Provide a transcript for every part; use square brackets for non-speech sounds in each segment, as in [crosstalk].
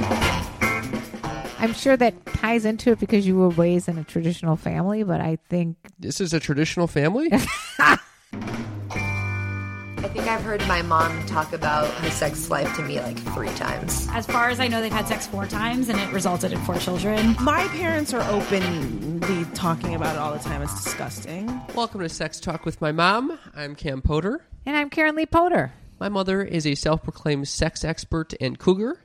I'm sure that ties into it because you were raised in a traditional family, but I think This is a traditional family? [laughs] I think I've heard my mom talk about her sex life to me like three times. As far as I know, they've had sex four times and it resulted in four children. My parents are openly talking about it all the time. It's disgusting. Welcome to Sex Talk with my mom. I'm Cam Potter. and I'm Karen Lee Potter. My mother is a self proclaimed sex expert and cougar.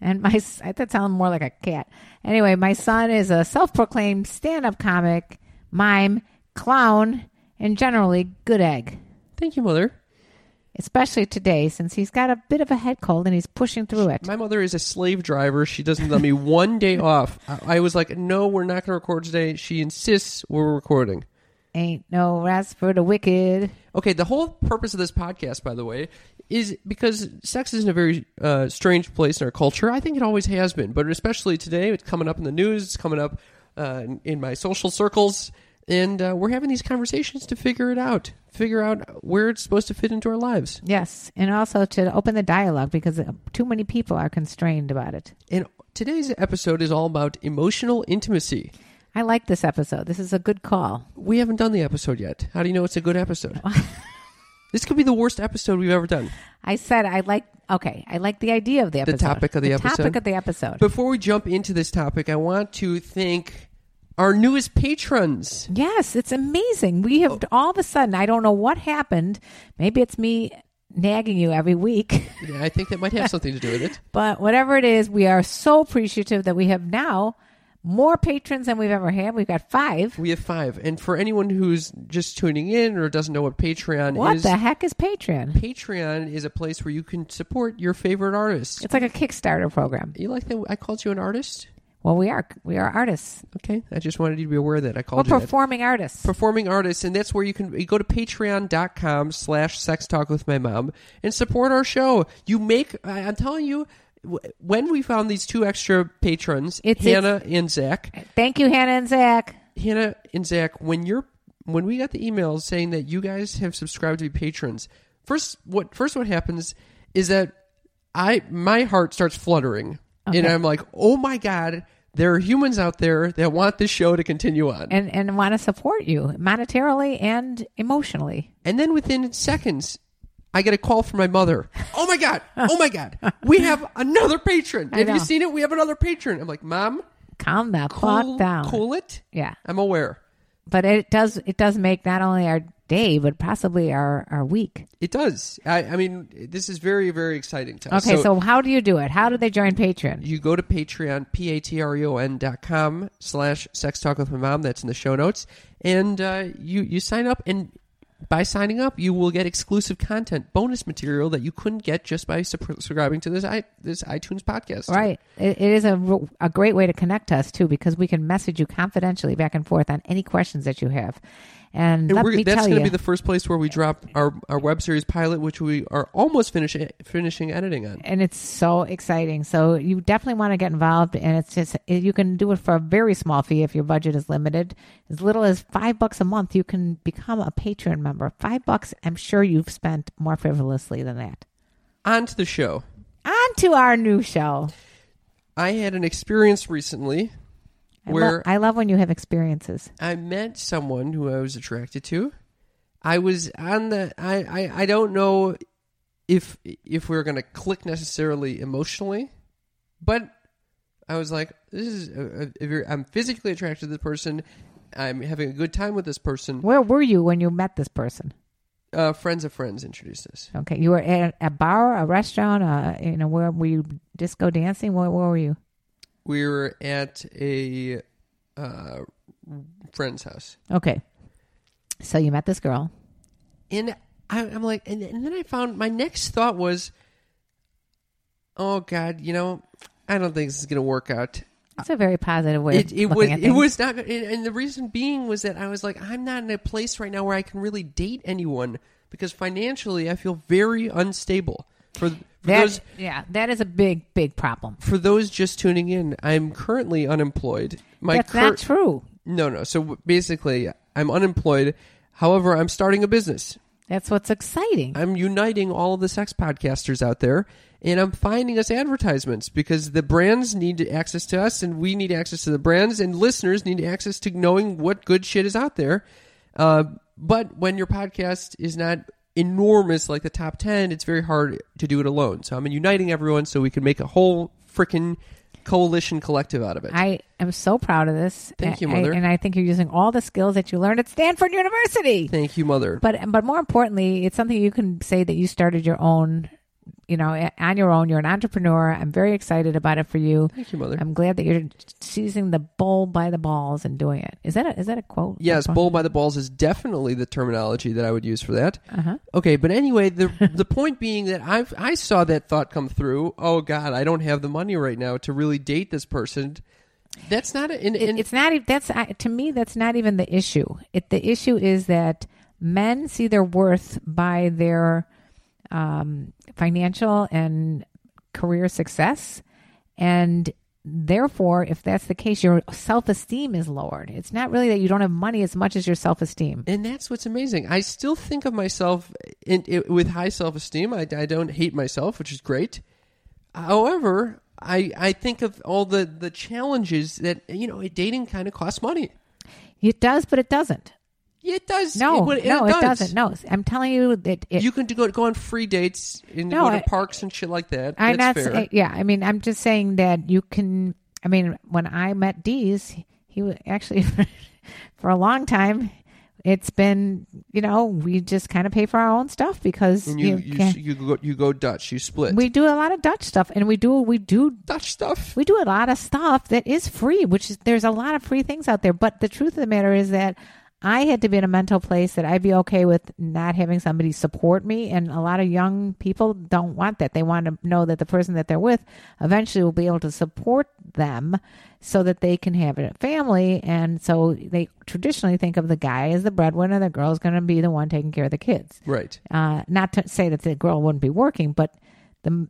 And my s- that sounds more like a cat. Anyway, my son is a self-proclaimed stand-up comic, mime, clown, and generally good egg. Thank you, mother. Especially today, since he's got a bit of a head cold and he's pushing through it. My mother is a slave driver. She doesn't let me one day [laughs] off. I, I was like, no, we're not going to record today. She insists we're recording. Ain't no rest for the wicked. Okay, the whole purpose of this podcast, by the way, is because sex is in a very uh, strange place in our culture. I think it always has been, but especially today, it's coming up in the news. It's coming up uh, in, in my social circles, and uh, we're having these conversations to figure it out, figure out where it's supposed to fit into our lives. Yes, and also to open the dialogue because uh, too many people are constrained about it. And today's episode is all about emotional intimacy. I like this episode. This is a good call. We haven't done the episode yet. How do you know it's a good episode? [laughs] this could be the worst episode we've ever done. I said I like. Okay, I like the idea of the episode. topic of the episode? topic of the episode. Before we jump into this topic, I want to thank our newest patrons. Yes, it's amazing. We Oh. have all of a sudden. I don't know what happened. Maybe it's me nagging you every week, Yeah, I think that might have [laughs] something to do with it. but whatever it is, we are so appreciative that we have now more patrons than we've ever had. We've got five. We have five. And for anyone who's just tuning in or doesn't know what Patreon What is, the heck is Patreon? Patreon is a place where you can support your favorite artists. It's like a Kickstarter program. You like that I called you an artist? Well, we are we are artists. Okay. I just wanted you to be aware that I We're called you that. performing artists. performing artists and that's where you can you go to patreon.com slash sex talk with my mom and support our show you make I- i'm telling you when we found these two extra patrons It's- hannah and zach Thank you, Hannah and Zach. hannah and zach when you're when we got the emails saying that you guys have subscribed to be patrons first what first what happens is that i my heart starts fluttering and i'm like oh my god there are humans out there that want this show to continue on and and want to support you monetarily and emotionally. And then within seconds, I get a call from my mother. Oh my God. Oh my God. We have another patron. Have know. you seen it? We have another patron. I'm like, Mom, Calm the cool, fuck down. cool it. Yeah, I'm aware. but it does it does make not only our day but possibly our our week. It does. I, I mean, this is very, very exciting to us. Okay, so, how do you do it? How do they join Patreon? you go to Patreon, P A T R E O N dot com slash sex talk with my mom. That's in the show notes. And uh, you, you sign up and by signing up, you will get exclusive content, bonus material that you couldn't get just by subscribing to this i this iTunes podcast. Right. It, it is a, a great way to connect us too because we can message you confidentially back and forth on any questions that you have. And, And let we're, me that's going to be the first place where we drop our, our web series pilot, which we are almost finishing finishing editing on. and it's so exciting. So you definitely want to get involved, and it's just you can do it for a very small fee if your budget is limited. As little as five bucks a month, you can become a patron member. Five bucks, I'm sure you've spent more frivolously than that. On to the show. On to our new show. I had an experience recently Lo- where I love when you have experiences. I met someone who I was attracted to. I was on the I I, I don't know if if we are going to click necessarily emotionally, but I was like, this is a, a, a very, I'm physically attracted to this person. I'm having a good time with this person. Where were you when you met this person? Uh, friends of friends introduced us. Okay, you were at a bar, a restaurant, uh, you know, where were you disco dancing? Where, where were you? We were at a uh, friend's house, Okay, so you met this girl. and I, I'm like, and, and then I found my next thought was, oh God, you know, I don't think this is gonna work out. It's a very positive way. It, of it looking was at it things. was not, and, and the reason being was that I was like, I'm not in a place right now where I can really date anyone because financially I feel very unstable. For, for That- those yeah, that is a big, big problem. for those just tuning in, I'm currently unemployed. My That's cur- not true. No, no. So basically, I'm unemployed. However, I'm starting a business. That's what's exciting. I'm uniting all of the sex podcasters out there, and I'm finding us advertisements because the brands need access to us, and we need access to the brands, and listeners need access to knowing what good shit is out there. Uh, but when your podcast is not enormous like the top 10, it's very hard to do it alone. So I'm uniting everyone so we can make a whole freaking coalition collective out of it. I am so proud of this. Thank you, I- Mother. and I think you're using all the skills that you learned at Stanford University. Thank you, Mother. But but more importantly, it's something you can say that you started your own, you know, on your own. You're an entrepreneur. I'm very excited about it for you. Thank you, Mother. I'm glad that you're seizing the bull by the balls and doing it. Is that a, is that a quote? Yes, bull by the balls is definitely the terminology that I would use for that. Uh-huh. Okay, but anyway, the [laughs] the point being that I I saw that thought come through. Oh God, I don't have the money right now to really date this person. That's not a, and, It- it's not. That's to me. That's not even the issue. It the issue is that men see their worth by their um, financial and career success, and therefore, if that's the case, your self esteem is lowered. It's not really that you don't have money as much as your self esteem. and that's what's amazing. I still think of myself in, in, with high self esteem. I, I don't hate myself, which is great. However, I I think of all the the challenges that you know dating kind of costs money. It does, but it doesn't. It does. No, it, no, it, it does. doesn't. No, I'm telling you that it, you can do, go go on free dates and No, go to I- parks and shit like that. I'm That's not. fair. yeah, I mean, I'm just saying that you can. I mean, when I met Dees, he was actually [laughs] for a long time. It's been, you know, we just kind of pay for our own stuff because and you you you, you go you go Dutch. You split. we do a lot of Dutch stuff, and we do we do Dutch stuff. we do a lot of stuff that is free, which is there's a lot of free things out there. But the truth of the matter is that I had to be in a mental place that I'd be okay with not having somebody support me. And a lot of young people don't want that. They want to know that the person that they're with eventually will be able to support them so that they can have a family. And so they traditionally think of the guy as the breadwinner, the girl's going to be the one taking care of the kids. Right. Uh, not to say that the girl wouldn't be working, but the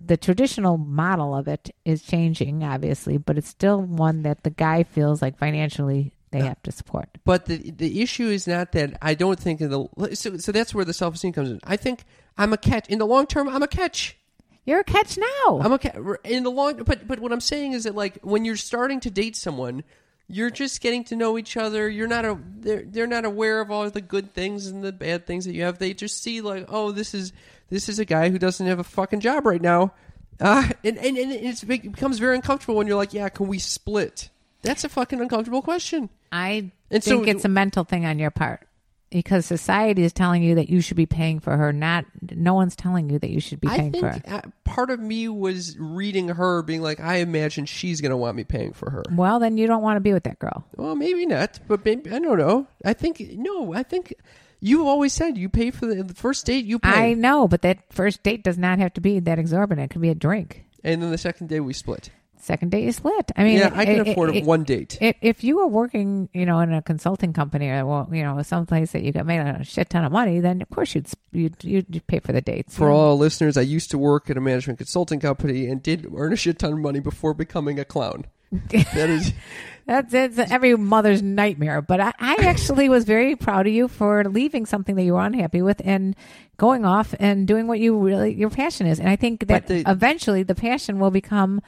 the traditional model of it is changing, obviously, but it's still one that the guy feels like financially they have to support. But the the issue is not that I don't think in the so, so that's where the self esteem comes in. I think I'm a catch in the long term. I'm a catch. You're a catch now. I'm a catch in the long. But but what I'm saying is that like when you're starting to date someone, you're just getting to know each other. You're not a they're they're not aware of all the good things and the bad things that you have. They just see like oh this is this is a guy who doesn't have a fucking job right now. Uh, and, and, and it's, it becomes very uncomfortable when you're like, yeah, can we split? That's a fucking uncomfortable question. I And so- think it's a mental thing on your part because society is telling you that you should be paying for her. Not no one's telling you that you should be paying for her. uh, part of me was reading her, being like, I imagine she's going to want me paying for her. Well, then you don't want to be with that girl. Well, maybe not, but maybe I don't know. I think no. I think you always said you pay for the, the first date. You pay, I know, but that first date does not have to be that exorbitant. It could be a drink. and then the second day we split. Second date is split. I mean, yeah, I can it- afford it- one date. If, you were working, you know, in a consulting company or well, you know, someplace that you got made a shit ton of money, then of course you'd you'd, you'd pay for the dates. for all listeners, I used to work at a management consulting company and did earn a shit ton of money before becoming a clown. [laughs] that is, That's it's every mother's nightmare. But I, I actually was very proud of you for leaving something that you were unhappy with and going off and doing what you really your passion is. And I think that the- eventually the passion will become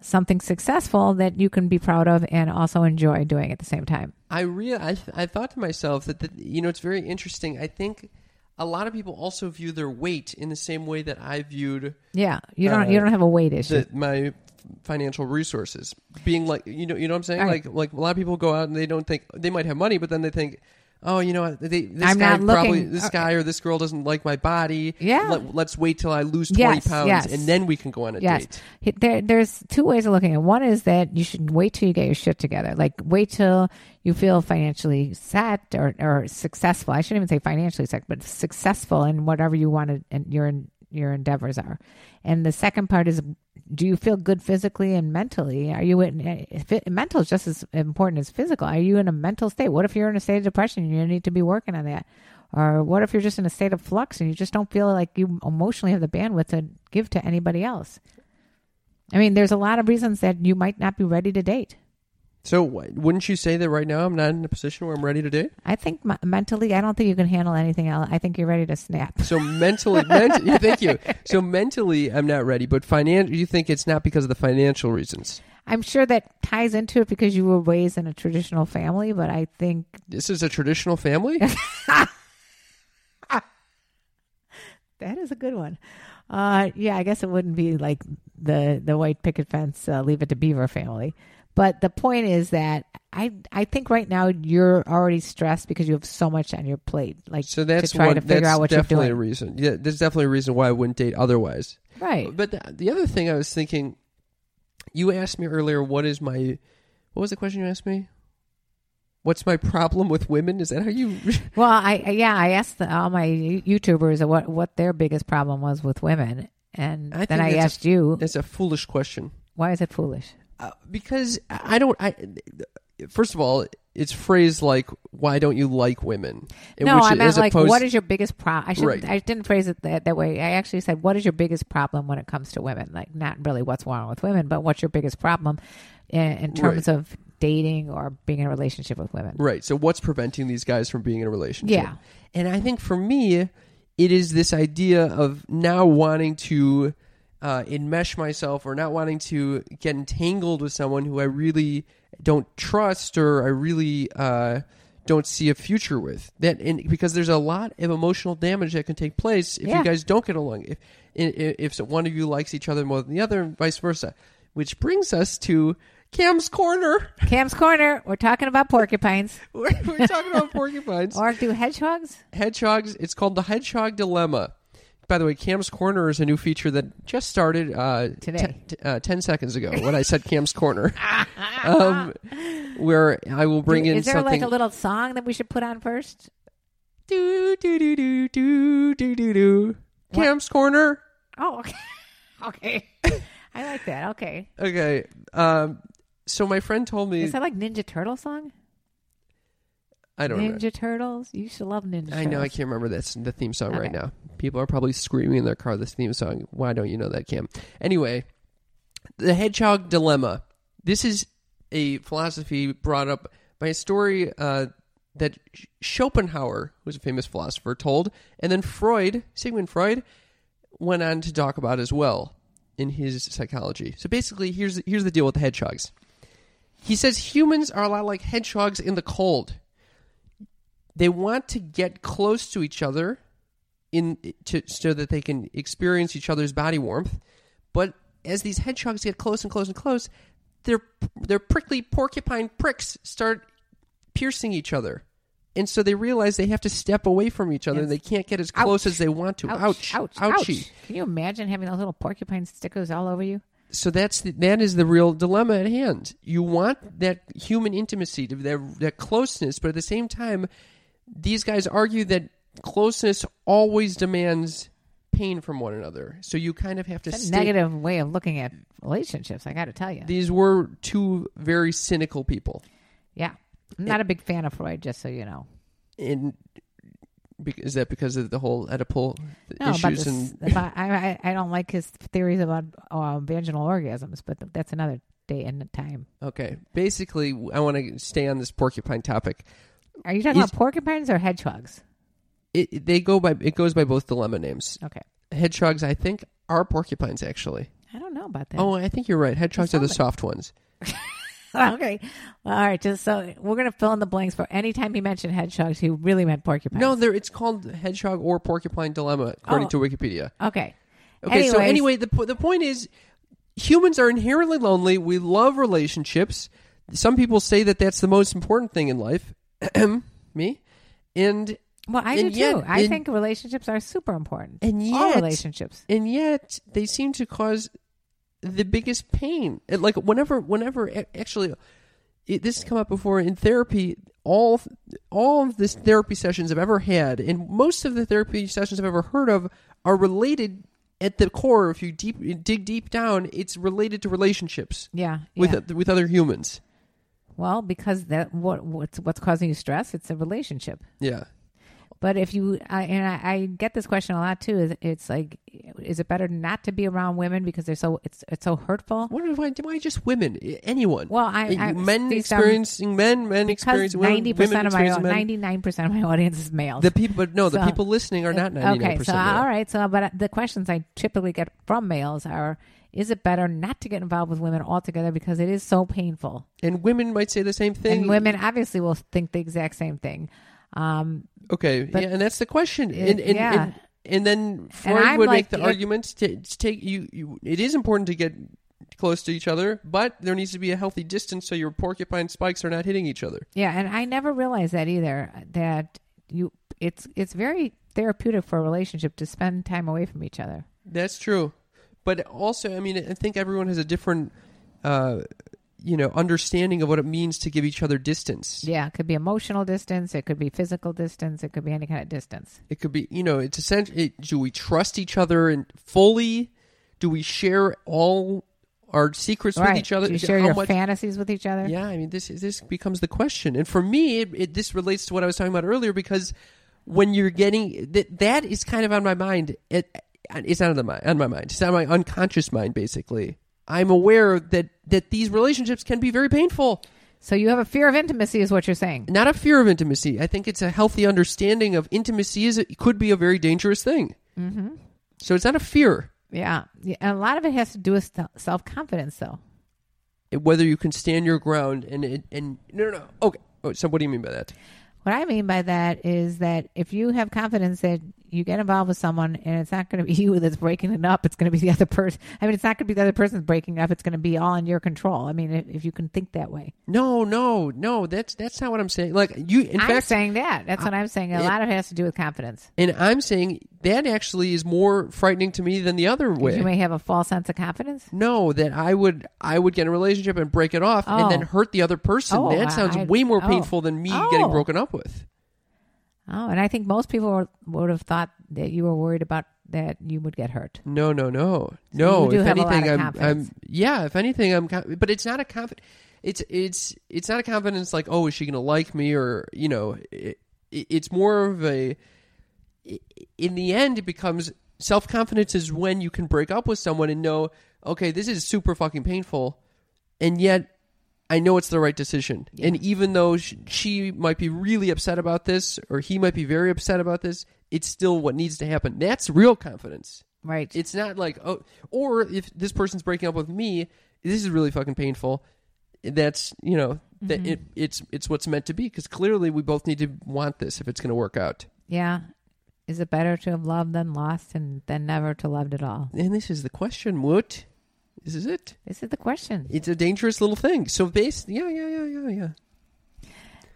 something successful that you can be proud of and also enjoy doing at the same time. I real I, th- I thought to myself that the, you know it's very interesting. I think a lot of people also view their weight in the same way that I viewed Yeah, you don't Uh, you don't have a weight issue. the, my financial resources. Being like, you know, you know what I'm saying? Right. Like, like a lot of people go out and they don't think they might have money, but then they think, oh, you know, what, they, this I'm guy not probably looking- this guy or this girl doesn't like my body. Yeah. Let, let's wait till I lose twenty Yes, pounds yes. and then we can go on a Yes. date. He- There, there's two ways of looking at it. One is that you should wait till you get your shit together. Like, wait till you feel financially set or, or successful. I shouldn't even say financially set, but successful in whatever you want to, and your, your endeavors are. And the second part is, do you feel good physically and mentally? Are you in, it, mental is just as important as physical. Are you in a mental state? What if you're in a state of depression and you need to be working on that? Or what if you're just in a state of flux and you just don't feel like you emotionally have the bandwidth to give to anybody else? I mean, there's a lot of reasons that you might not be ready to date. So wouldn't you say that right now I'm not in a position where I'm ready to date? I think m- mentally, I don't think you can handle anything else. I think you're ready to snap. So mentally, [laughs] ment- yeah, thank you. So mentally, I'm not ready, but financial. You think it's not because of the financial reasons? I'm sure that ties into it because you were raised in a traditional family, but I think This is a traditional family. [laughs] that is a good one. Uh, yeah, I guess it wouldn't be like the the white picket fence, uh, leave it to Beaver family. But the point is that I I think right now you're already stressed because you have so much on your plate. Like So that's to try one, to figure that's out what you're definitely doing. a reason. Yeah, there's definitely a reason why I wouldn't date otherwise. right. But the, the other thing I was thinking, you asked me earlier, what is my, what was the question you asked me? What's my problem with women? Is that how you? [laughs] Well, I yeah, I asked the, all my YouTubers what what their biggest problem was with women, and I then I that's a- asked you, That's a foolish question. why is it foolish? Uh, because I don't. I first of all, it's phrased like, "Why don't you like women?" And no, I meant like, opposed- what is your biggest problem? I should Right. I didn't phrase it that, that way. I actually said, what is your biggest problem when it comes to women? Like, not really what's wrong with women, but what's your biggest problem in, in terms Right. of dating or being in a relationship with women? Right. So what's preventing these guys from being in a relationship? Yeah. And I think for me, it is this idea of now wanting to uh, enmesh myself or not wanting to get entangled with someone who I really don't trust or I really uh, don't see a future with. That and because there's a lot of emotional damage that can take place if Yeah. you guys don't get along. If if, if one of you likes each other more than the other, and vice versa. Which brings us to Cam's corner. Cam's corner. We're talking about porcupines [laughs] we're, we're talking about [laughs] porcupines. or do hedgehogs. hedgehogs. It's called the Hedgehog Dilemma. By the way, Cam's Corner is a new feature that just started uh, today, t- uh, ten seconds ago. when I said Cam's Corner, [laughs] um, where I will bring do, in. Is there something... like a little song that we should put on first? Do do do do do do do do. Cam's Corner. Oh, okay. [laughs] okay. I like that. Okay. Okay. Um, so my friend told me. Is that like Ninja Turtle song? I don't know. Ninja Turtles. You should love Ninja I know I can't remember this the theme song right Okay. now. People are probably screaming in their car this theme song. Why don't you know that, Cam? Anyway, the hedgehog dilemma. This is a philosophy brought up by a story uh, that Schopenhauer, who's a famous philosopher, told, and then Freud, Sigmund Freud, went on to talk about as well in his psychology. So basically, here's here's the deal with the hedgehogs. He says humans are a lot like hedgehogs in the cold they want to get close to each other in to, so that they can experience each other's body warmth but as these hedgehogs get close and close and close their their prickly porcupine pricks start piercing each other and so they realize they have to step away from each other and they can't get as close Ouch. as they want to Ouch, ouch, ouch. Can you imagine having those little porcupine stickers all over you? so that's the, that is the real dilemma at hand. You want that human intimacy, to that that closeness, but at the same time, these guys argue that closeness always demands pain from one another. So you kind of have to stay. negative way of looking at relationships, I got to tell you. These were two very cynical people, yeah. I'm not a big fan of Freud, just so you know. and is that because of the whole Oedipal No, issues this, and [laughs] about, I, I, I don't like his theories about uh, vaginal orgasms, but that's another day and time. okay. Basically, I want to stay on this porcupine topic. Are you talking Is- about porcupines or hedgehogs? It, they go by it goes by both dilemma names. Okay. Hedgehogs, I think, are porcupines actually. I don't know about that. Oh, I think you're right. Hedgehogs are the soft ones. [laughs] okay. All right. Just so we're going to fill in the blanks for any time he mentioned hedgehogs, he really meant porcupines. No, there. It's called hedgehog or porcupine dilemma, according Oh. to Wikipedia. Okay. Okay, so anyway, the the point is, humans are inherently lonely. We love relationships. Some people say that that's the most important thing in life. [clears throat] Me, and Well, I And do yet- too. I and- think relationships are super important. and All relationships. and yet they seem to cause the biggest pain. It- Like whenever, whenever actually, it, this has come up before in therapy. All all of this therapy sessions I've ever had, and most of the therapy sessions I've ever heard of, are related at the core. If you deep dig deep down, it's related to relationships Yeah. with yeah. with other humans. Well, because that what what's what's causing you stress? It's a relationship. Yeah. But if you I and I, I get this question a lot too. Is it's like, is it better not to be around women because they're so it's it's so hurtful? What why, why just women? Anyone? Well, I- I- men experiencing men, men experiencing women, ninety percent of my ninety nine percent of my audience is males. The people, but no, the people listening are not ninety nine Okay, so percent. all right, so but the questions I typically get from males are: Is it better not to get involved with women altogether because it is so painful? And women might say the same thing. And women obviously will think the exact same thing. Um, okay, yeah, and that's the question. It- and, and, yeah. and, and then Freud I'm would like, make the argument to, to take you, you. It is important to get close to each other, but there needs to be a healthy distance so your porcupine spikes are not hitting each other. yeah, and I never realized that either. That you, it's it's very therapeutic for a relationship to spend time away from each other. That's true, but also, I mean, I think everyone has a different, uh, you know, understanding of what it means to give each other distance. Yeah, it could be emotional distance, it could be physical distance, it could be any kind of distance. It could be, you know, it's essential. It, do we trust each other and fully? Do we share all our secrets right? with each other? Do you share How your much- fantasies with each other? Yeah, I mean, this is- this becomes the question, and for me, it, it, this relates to what I was talking about earlier because when you're getting that, that is kind of on my mind. It, it's not on the mind, on my mind. It's on my unconscious mind. Basically, I'm aware that that these relationships can be very painful. So you have a fear of intimacy, is what you're saying. Not a fear of intimacy. I think it's a healthy understanding of intimacy. Is it could be a very dangerous thing. Mm-hmm. So it's not a fear. Yeah. yeah. And a lot of it has to do with self confidence, though. whether you can stand your ground and and, and no no no okay oh, so what do you mean by that What I mean by that is that if you have confidence that you get involved with someone and it's not going to be [laughs] you that's breaking it up, it's going to be the other person. I mean, it's not going to be the other person's breaking it up. It's going to be all in your control. I mean, if, if you can think that way. no no no that's that's not what i'm saying like you in I'm fact saying that. That's what I'm saying. A it- lot of it has to do with confidence. and i'm saying that actually is more frightening to me than the other way You may have a false sense of confidence. no that i would i would get in a relationship and break it off and then Oh. hurt the other person Oh, that sounds I- way more oh. painful than me Oh. getting broken up with Oh, and I think most people were, would have thought that you were worried about that you would get hurt. No, no, no, no. you do if have a lot anything, I'm. I'm, yeah. If anything, I'm, but it's not a confidence. It's, it's, it's not a confidence like, oh, is she gonna like me, or you know, it, it's more of a. In the end, it becomes self confidence is when you can break up with someone and know, okay, this is super fucking painful, and yet I know it's the right decision. And even though sh- she might be really upset about this, or he might be very upset about this, it's still what needs to happen. That's real confidence. Right. It's not like oh, or if this person's breaking up with me, this is really fucking painful. That's you know that Mm-hmm. it, it's it's what's meant to be because clearly we both need to want this if it's going to work out. yeah. Is it better to have loved than lost and than never to loved at all? And this is the question, Woot. This is it. This is the question. It's a dangerous little thing. So base, yeah, yeah, yeah, yeah, yeah.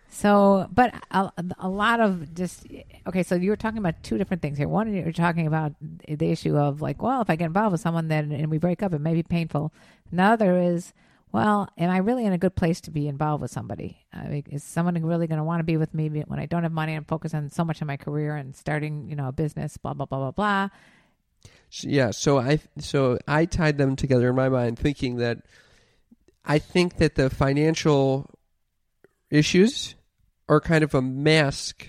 So, but a, a lot of just okay. So you were talking about two different things here. One, you're talking about the issue of like, well, if I get involved with someone, then and we break up, it may be painful. Another is, well, am I really in a good place to be involved with somebody? I mean, is someone really going to want to be with me when I don't have money and focus on so much of my career and starting, you know, a business, blah blah blah blah blah. Yeah so i so i tied them together in my mind thinking that i think that the financial issues are kind of a mask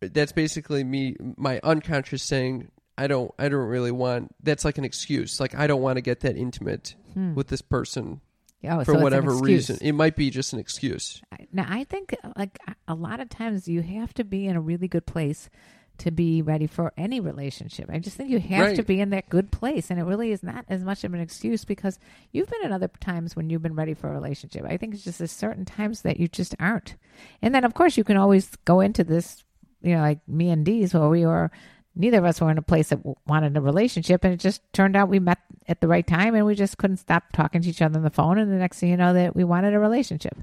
that's basically me my unconscious saying i don't i don't really want that's like an excuse. Like i don't want to get that intimate hmm. with this person Oh, for so whatever reason. It might be just an excuse. Now, I think like a lot of times you have to be in a really good place to be ready for any relationship. I just think you have to be in that good place, and it really is not as much of an excuse because you've been in other times when you've been ready for a relationship. I think it's just there's certain times that you just aren't, and then of course you can always go into this, you know, like me and Dee's where we were neither of us were in a place that wanted a relationship, and it just turned out we met at the right time, and we just couldn't stop talking to each other on the phone. And the next thing you know, that we wanted a relationship.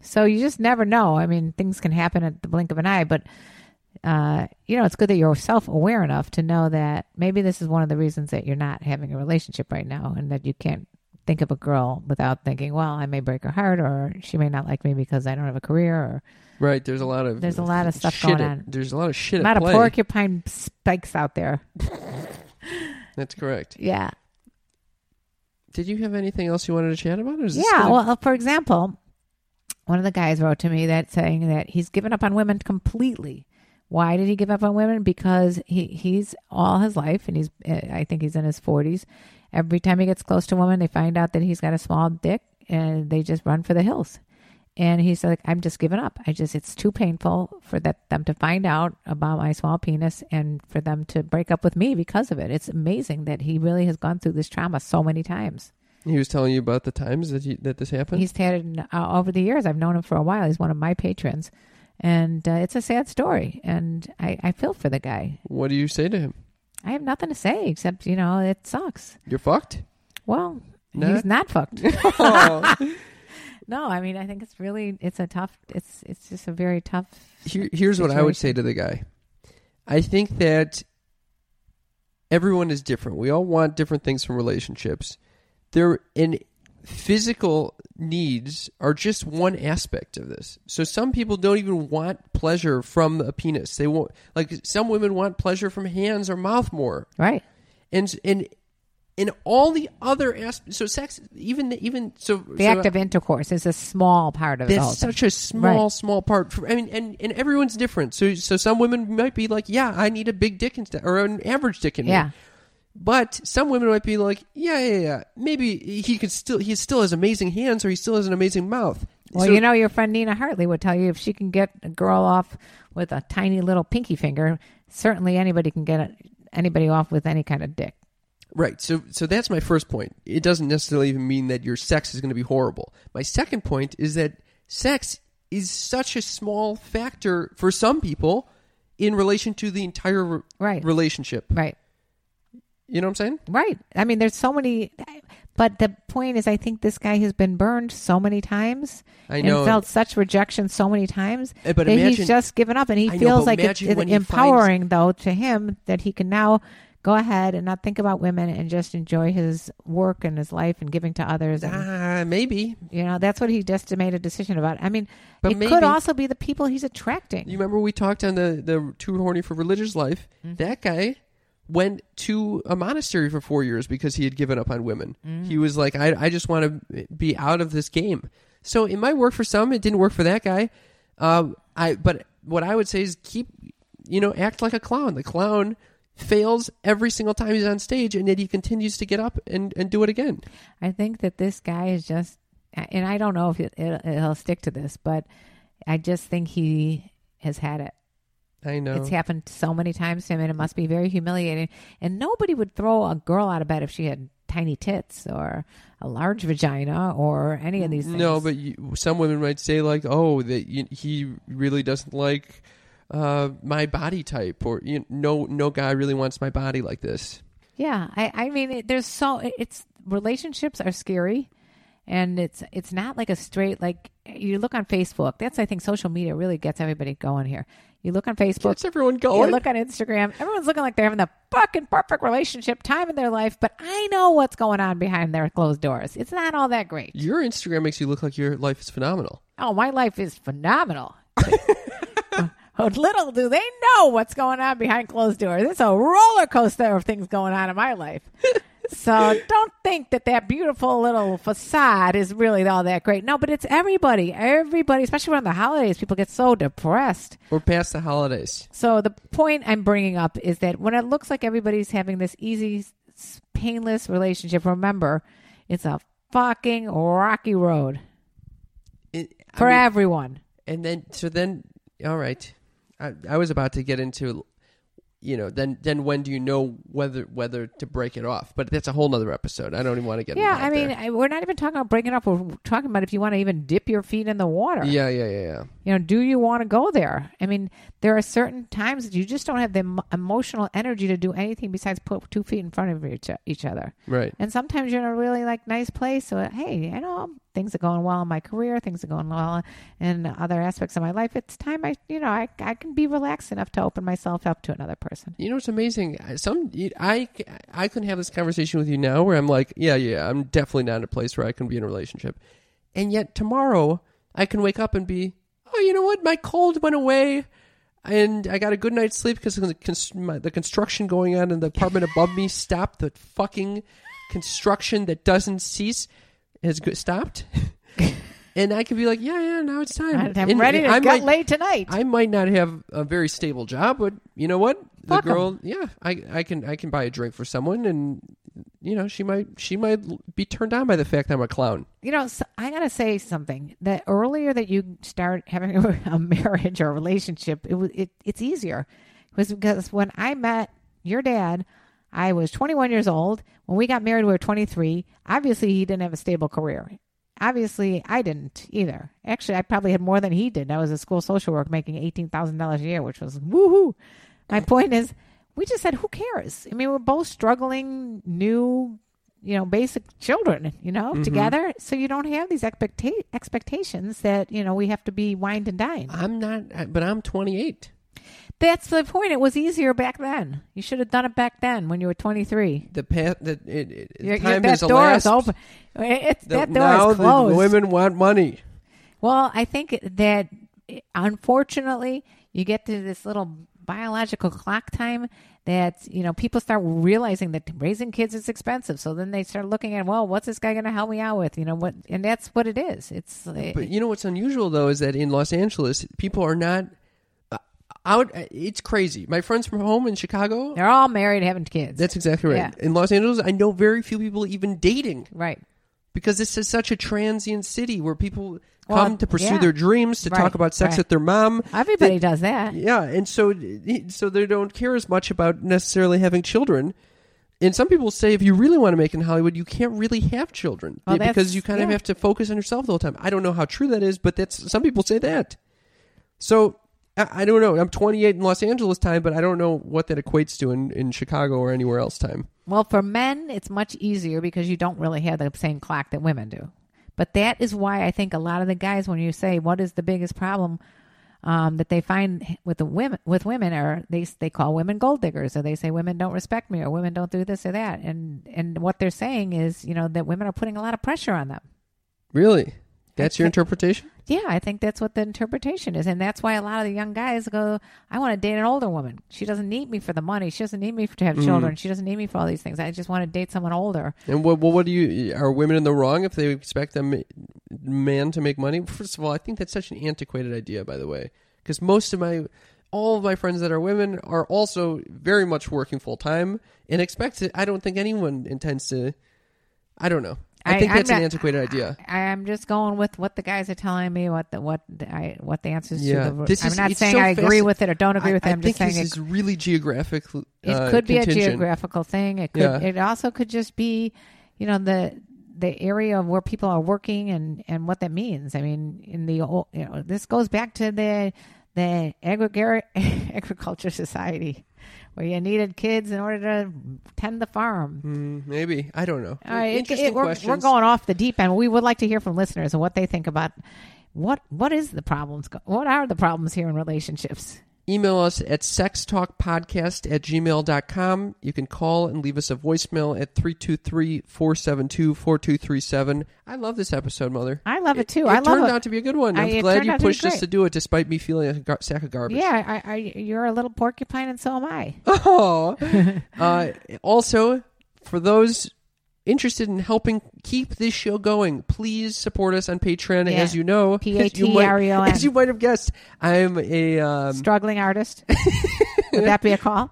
So you just never know. I mean, things can happen at the blink of an eye, but uh, you know, it's good that you're self aware enough to know that maybe this is one of the reasons that you're not having a relationship right now and that you can't think of a girl without thinking, well, I may break her heart or she may not like me because I don't have a career or Right. There's a lot of There's a lot of stuff shit going at- on. There's a lot of shit a lot at of play. porcupine spikes out there. [laughs] That's correct. Yeah. Did you have anything else you wanted to chat about? Or is this Yeah. gonna- Well, for example, one of the guys wrote to me that saying that he's given up on women completely. Why did he give up on women? Because he he's all his life, and he's uh, I think he's in his forties. Every time he gets close to a woman, they find out that he's got a small dick, and they just run for the hills. And he's like, I'm just giving up. I just it's too painful for that them to find out about my small penis and for them to break up with me because of it. It's amazing that he really has gone through this trauma so many times. he was telling you about the times that he, that this happened. He's had it uh, over the years. I've known him for a while. He's one of my patrons, and uh, it's a sad story. And I, I feel for the guy. what do you say to him? I have nothing to say except you know it sucks. You're fucked. Well, Not? he's not fucked. Oh. [laughs] [laughs] [laughs] no, I mean I think it's really it's a tough. It's it's just a very tough. Here, here's what I would say to the guy. I think that everyone is different. We all want different things from relationships. There and physical needs are just one aspect of this. So some people don't even want pleasure from a penis. They want like some women want pleasure from hands or mouth more. Right. And and in all the other aspects, so sex, even even so, The so act of intercourse is a small part of that's such a small, Right. small part. For, I mean, and, and everyone's different. So, so some women might be like, "Yeah, I need a big dick instead, or an average dick in me." Yeah. But some women might be like, "Yeah, yeah, yeah. Maybe he could still, he still has amazing hands, or he still has an amazing mouth." Well, So- you know, your friend Nina Hartley would tell you if she can get a girl off with a tiny little pinky finger, certainly anybody can get anybody off with any kind of dick. Right. So so that's my first point. It doesn't necessarily even mean that your sex is going to be horrible. My second point is that sex is such a small factor for some people in relation to the entire re- Right. relationship. Right. You know what I'm saying? Right. I mean, there's so many, but the point is, I think this guy has been burned so many times I know. and felt such rejection so many times Eh, but that imagine- he's just given up, and he I feels but like it's, it's empowering, though, to him that he can now go ahead and not think about women and just enjoy his work and his life and giving to others. And, Ah, maybe. you know, that's what he just made a decision about. I mean, But it maybe- could also be the people he's attracting. You remember we talked on the the too horny for religious life? Mm-hmm. That guy went to a monastery for four years because he had given up on women. Mm. He was like, I, I just want to be out of this game. So it might work for some. It didn't work for that guy. Um, I but what I would say is keep, you know, act like a clown. The clown fails every single time he's on stage, and yet he continues to get up and, and do it again. I think that this guy is just, and I don't know if it, it, he'll stick to this, but I just think he has had it. I know. It's happened so many times to him, and it must be very humiliating. And nobody would throw a girl out of bed if she had tiny tits or a large vagina or any of these things. No, but you, some women might say like, "Oh, that he really doesn't like uh, my body type," or you know, no, no guy really wants my body like this. yeah, I, I mean, it, there's so it's relationships are scary, and it's it's not like a straight like you look on Facebook. That's I think social media really gets everybody going here. You look on Facebook, Gets everyone going. You look on Instagram, everyone's looking like they're having the fucking perfect relationship time in their life, but I know what's going on behind their closed doors. It's not all that great. Your Instagram makes you look like your life is phenomenal. Oh, my life is phenomenal. [laughs] Oh, Little do they know what's going on behind closed doors. It's a roller coaster of things going on in my life. [laughs] so don't think that that beautiful little facade is really all that great. No, but it's everybody. Everybody, especially around the holidays, people get so depressed. We're past the holidays. So the point I'm bringing up is that when it looks like everybody's having this easy, painless relationship, remember, it's a fucking rocky road It, for mean, everyone. and then so then, all right. I, I was about to get into you know, then then when do you know whether whether to break it off? But that's a whole nother episode. I don't even want to get. Into Yeah, I mean. I, we're not even talking about breaking up. We're talking about if you want to even dip your feet in the water. yeah, yeah, yeah, yeah. You know, do you want to go there? I mean, there are certain times that you just don't have the emo- emotional energy to do anything besides put two feet in front of each, each other. Right. And sometimes you're in a really like nice place. So hey, I know things are going well in my career, things are going well in other aspects of my life. It's time I, you know, I I can be relaxed enough to open myself up to another person. You know it's amazing? Some I I can have this conversation with you now where I'm like, yeah, yeah, I'm definitely not in a place where I can be in a relationship, and yet tomorrow I can wake up and be, oh, you know what? My cold went away, and I got a good night's sleep because the construction going on in the apartment above me stopped. The fucking construction that doesn't cease has stopped. [laughs] And I could be like, yeah, yeah, now it's time. I'm And ready to I get might- laid tonight. I might not have a very stable job, but you know what? The Fuck 'em. girl, yeah, I I can I can buy a drink for someone, and you know she might she might be turned on by the fact that I'm a clown. you know, so I gotta say something. That earlier that you start having a, [laughs] a marriage or a relationship, it was it, it's easier. It was because when I met your dad, I was 21 years old. When we got married, we were 23. Obviously, he didn't have a stable career. Obviously, I didn't either. Actually, I probably had more than he did. I was a school social work making eighteen thousand dollars a year, which was woohoo. My point is, we just said, who cares? I mean, we're both struggling, new, you know, basic children, you know, mm-hmm. together. So you don't have these expecta- expectations that you know we have to be wined and dined. I'm not, but I'm 28. That's the point. It was easier back then. You should have done it back then when you were twenty three. The path that it, it, Your, your, time that has door elapsed. is open. It's, The- that door now is the women want money. Well, I think that unfortunately, you get to this little biological clock time that you know people start realizing that raising kids is expensive. So then they start looking at, well, what's this guy going to help me out with? You know what? And that's what it is. It's But you know what's unusual though is that in Los Angeles, people are not out. Uh, it's crazy. My friends from home in Chicago. they're all married, having kids. That's exactly right. Yeah. In Los Angeles, I know very few people even dating. right. because this is such a transient city where people Well, come to pursue yeah. their dreams to Right, talk about sex right. with their mom Everybody They- does that. yeah and so so they don't care as much about necessarily having children and some people say if you really want to make it in hollywood you can't really have children Well, because you kind of have to focus on yourself the whole time i don't know how true that is but that's some people say that so I, don't know. I'm 28 in Los Angeles time, but I don't know what that equates to in, in Chicago or anywhere else time. Well, for men, it's much easier because you don't really have the same clock that women do. But that is why I think a lot of the guys, when you say what is the biggest problem um, that they find with the women, with women, are they they call women gold diggers, or they say women don't respect me, or women don't do this or that, and and what they're saying is, you know, that women are putting a lot of pressure on them. Really? That's your interpretation? Yeah, I think that's what the interpretation is, and that's why a lot of the young guys go, "I want to date an older woman. She doesn't need me for the money. She doesn't need me to have mm. children. She doesn't need me for all these things. I just want to date someone older." And what, what, what do you? Are women in the wrong if they expect a ma- man to make money? First of all, I think that's such an antiquated idea. By the way, because most of my, all of my friends that are women are also very much working full time and expect it. I don't think anyone intends to. I don't know. I, think I'm that's an not- antiquated idea. I, I'm just going with what the guys are telling me, what the what the, I what the answers Yeah, to the. this I'm is- not saying so I agree with it or don't agree I, with it. I I'm think just saying this it, is really geographic. it uh, could be a geographical thing. It could. Yeah. It also could just be, you know, the the area of where people are working and and what that means. I mean, in the old, you know, this goes back to the the agrigar- [laughs] agriculture society. Where you needed kids in order to tend the farm. Mm, maybe I don't know. All right, Interesting it- we're, questions. we're going off the deep end. We would like to hear from listeners and what they think about what what is the problems. What are the problems here in relationships? Email us at sextalkpodcast at gmail.com. You can call and leave us a voicemail at 323-472-4237. I love this episode, Mother. I love it too. It I love turned it. out to be a good one. I- I'm it glad you out to pushed us to do it despite me feeling like a gar- sack of garbage. Yeah, I, I, you're a little porcupine, and so am I. [laughs] Oh. [laughs] uh, also, for those interested in helping keep this show going, please support us on Patreon. Yeah. As you know, P-A-T-R-E-O-N. As [laughs] you might have guessed, I'm a um, Struggling artist. [laughs] Would that be a call?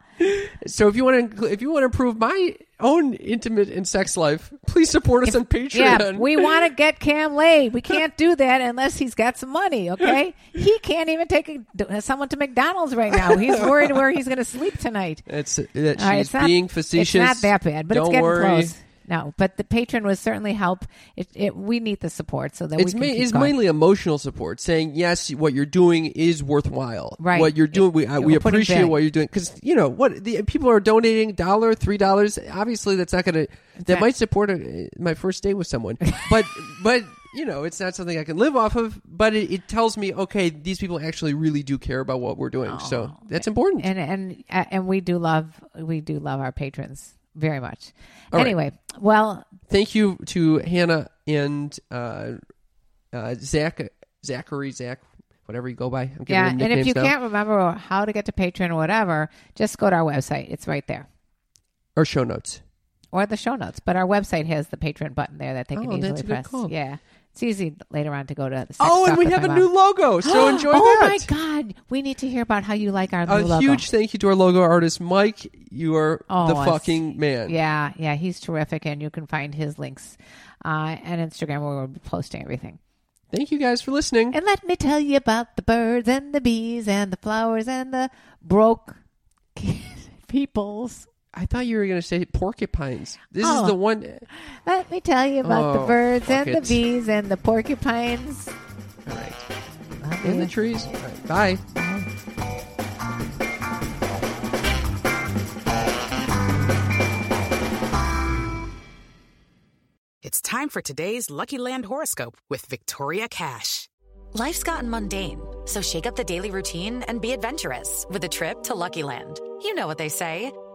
So if you want to, if you want to improve my own intimate and sex life, please support us on Patreon. Yeah, we want to get Cam laid. We can't do that unless he's got some money. Okay, [laughs] he can't even take a, someone to McDonald's right now. He's worried where he's going to sleep tonight. It's that she's right, it's not- being facetious. It's not that bad, but Don't it's getting worry. close. No, but the patron would certainly help. It, it we need the support so that It's, we ma- it's going. mainly emotional support, saying yes, what you're doing is worthwhile. Right. What you're doing, we uh, we appreciate what you're doing because you know what the people are donating dollar, three dollars. Obviously, that's not going to that might support a, my first date with someone, [laughs] but but you know it's not something I can live off of. But it, it tells me okay, these people actually really do care about what we're doing, so that's important. and and uh, and we do love we do love our patrons very much. All right. anyway, well, Thank you to Hannah and uh, uh, Zach, Zachary, Zach, whatever you go by. I'm yeah, and if you now. can't remember how to get to Patreon or whatever, just go to our website. It's right there. or show notes. or the show notes. But our website has the Patreon button there that they can Oh, easily that's a good press. call. Yeah, it's easy later on to go to. Oh, and we have a mom. new logo, so [gasps] enjoy oh that. my god, we need to hear about how you like our new A logo. huge thank you to our logo artist, Mike. You are Oh, the fucking man. Yeah, yeah, he's terrific, and you can find his links uh, and Instagram where we'll be posting everything. Thank you guys for listening. And let me tell you about the birds and the bees and the flowers and the broke [laughs] peoples. I thought you were going to say porcupines. This Oh. is the oh. one. Let me tell you about the Oh, birds fuck and the bees and the porcupines. All right. Love In you. the trees. All right, bye. It's time for today's Lucky Land horoscope with Victoria Cash. Life's gotten mundane, so shake up the daily routine and be adventurous with a trip to Lucky Land. You know what they say